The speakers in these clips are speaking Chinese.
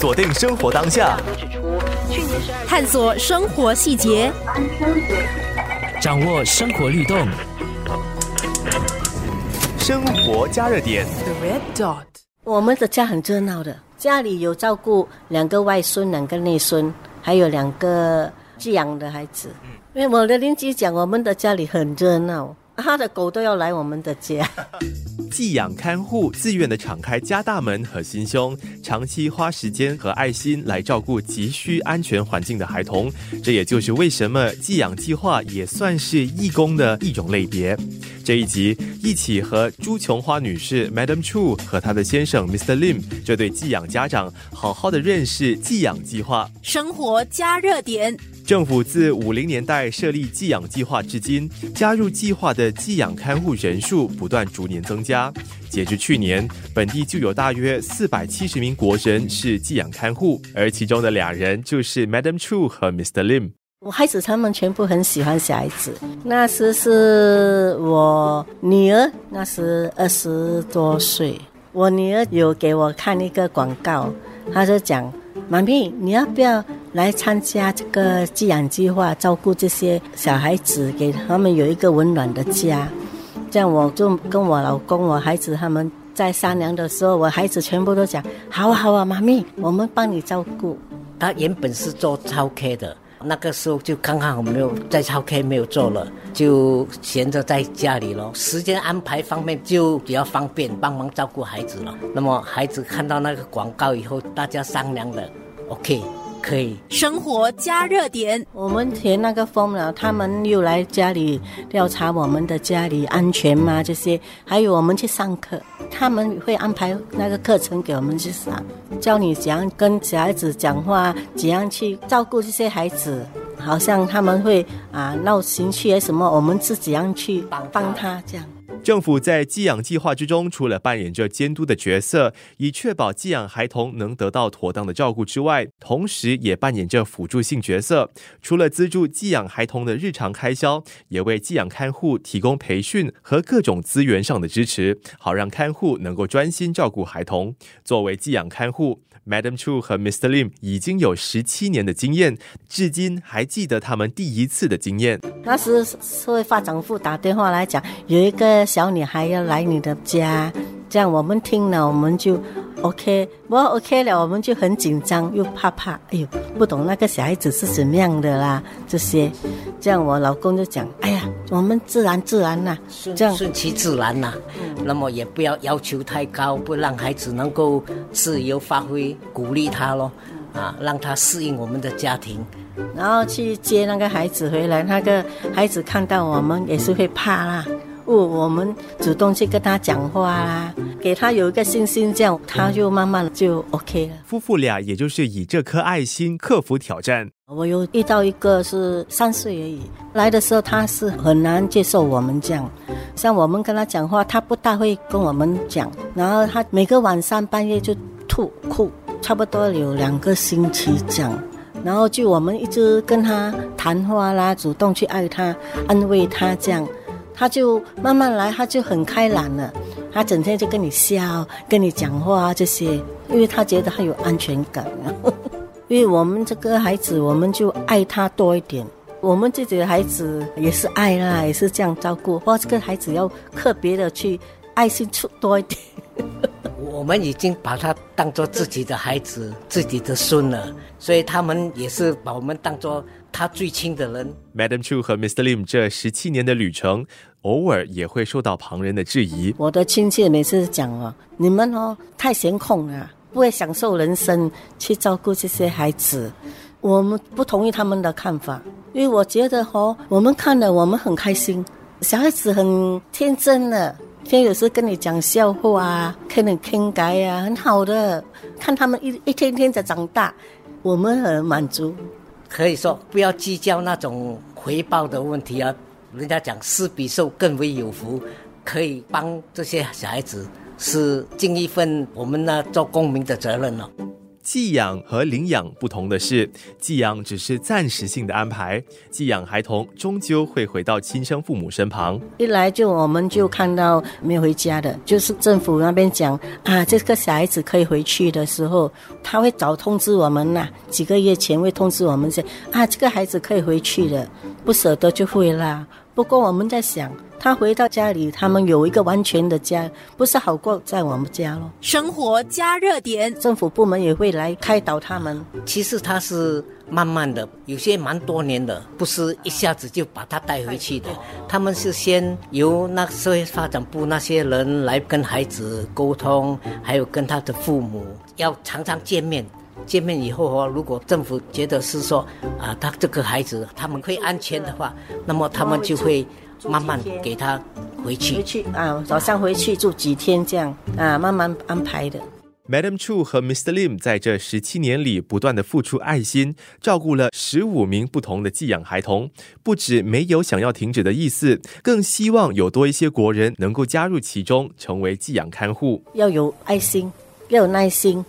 锁定生活当下，探索生活细节，掌握生活律动，生活加热点。我们的家很热闹的，家里有照顾两个外孙、两个内孙，还有两个寄养的孩子。因为我的邻居讲，我们的家里很热闹，他的狗都要来我们的家。寄养看护自愿的敞开家大门和心胸，长期花时间和爱心来照顾急需安全环境的孩童。这也就是为什么寄养计划也算是义工的一种类别。这一集一起和朱琼花女士 Madam Chu 和她的先生 Mr. Lim 这对寄养家长好好的认识寄养计划。生活加热点。政府自五零年代设立寄养计划至今，加入计划的寄养看护人数不断逐年增加。截至去年，本地就有大约四百七十名国人是寄养看护，而其中的两人就是 Madam Chu 和 Mr. Lim。我孩子他们全部很喜欢小孩子。那时是我女儿，那时二十多岁。我女儿有给我看一个广告，她就讲：“妈咪，你要不要？”来参加这个寄养计划，照顾这些小孩子，给他们有一个温暖的家。这样，我就跟我老公、我孩子他们在商量的时候，我孩子全部都讲：“好啊，好啊，妈咪，我们帮你照顾。”他原本是做超 K 的，那个时候就刚刚好没有在超 K 没有做了，就闲着在家里咯。时间安排方面就比较方便，帮忙照顾孩子了。那么孩子看到那个广告以后，大家商量了，OK。可以生活加热点，我们填那个风了，他们又来家里调查我们的家里安全吗？这些还有我们去上课，他们会安排那个课程给我们去上，教你怎样跟小孩子讲话，怎样去照顾这些孩子，好像他们会啊闹情绪啊什么，我们是怎样去帮他这样。政府在寄养计划之中，除了扮演着监督的角色，以确保寄养孩童能得到妥当的照顾之外，同时也扮演着辅助性角色。除了资助寄养孩童的日常开销，也为寄养看护提供培训和各种资源上的支持，好让看护能够专心照顾孩童。作为寄养看护。Madam Chu 和 Mr. Lim 已经有十七年的经验，至今还记得他们第一次的经验。那时社会发展部打电话来讲，有一个小女孩要来你的家。这样我们听了，我们就 OK，不 OK 了，我们就很紧张又怕怕。哎呦，不懂那个小孩子是怎么样的啦，这些。这样我老公就讲：“哎呀，我们自然自然呐，这样顺其自然呐。那么也不要要求太高，不让孩子能够自由发挥，鼓励他咯，啊，让他适应我们的家庭。然后去接那个孩子回来，那个孩子看到我们也是会怕啦。”我们主动去跟他讲话啦，给他有一个信心，这样他就慢慢就 OK 了。夫妇俩也就是以这颗爱心克服挑战。我有遇到一个是三岁而已，来的时候他是很难接受我们这样，像我们跟他讲话，他不大会跟我们讲，然后他每个晚上半夜就吐哭，差不多有两个星期这样，然后就我们一直跟他谈话啦，主动去爱他、安慰他这样。他就慢慢来，他就很开朗了。他整天就跟你笑，跟你讲话这些，因为他觉得他有安全感啊。因为我们这个孩子，我们就爱他多一点。我们自己的孩子也是爱啦，也是这样照顾。或这个孩子要特别的去爱心出多一点。我们已经把他当做自己的孩子，自己的孙了，所以他们也是把我们当做他最亲的人。Madam Chu 和 Mr. Lim 这十七年的旅程。偶尔也会受到旁人的质疑。我的亲戚每次讲哦，你们哦太闲空了，不会享受人生，去照顾这些孩子。我们不同意他们的看法，因为我觉得哦，我们看了我们很开心，小孩子很天真的，天有时跟你讲笑话啊，跟你听改啊，很好的。看他们一一天天在长大，我们很满足。可以说不要计较那种回报的问题啊。人家讲施比受更为有福，可以帮这些小孩子，是尽一份我们呢做公民的责任了。寄养和领养不同的是，寄养只是暂时性的安排，寄养孩童终究会回到亲生父母身旁。一来就我们就看到没有回家的，就是政府那边讲啊，这个小孩子可以回去的时候，他会早通知我们呐，几个月前会通知我们说啊，这个孩子可以回去的，不舍得就会啦。不过我们在想。他回到家里，他们有一个完全的家，不是好过在我们家咯。生活加热点，政府部门也会来开导他们。其实他是慢慢的，有些蛮多年的，不是一下子就把他带回去的。他们是先由那社会发展部那些人来跟孩子沟通，还有跟他的父母要常常见面。见面以后哦，如果政府觉得是说啊，他这个孩子他们会安全的话，那么他们就会。慢慢给他回去，回去啊，早上回去住几天这样啊，慢慢安排的。Madam Chu 和 Mr. Lim 在这十七年里不断的付出爱心，照顾了十五名不同的寄养孩童，不止没有想要停止的意思，更希望有多一些国人能够加入其中，成为寄养看护。要有爱心，要有耐心，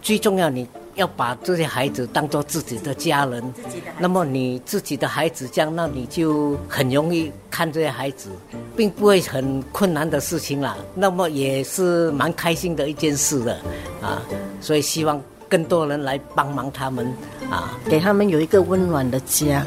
最重要你。要把这些孩子当做自己的家人，那么你自己的孩子这样，那你就很容易看这些孩子，并不会很困难的事情了。那么也是蛮开心的一件事的，啊，所以希望更多人来帮忙他们，啊，给他们有一个温暖的家。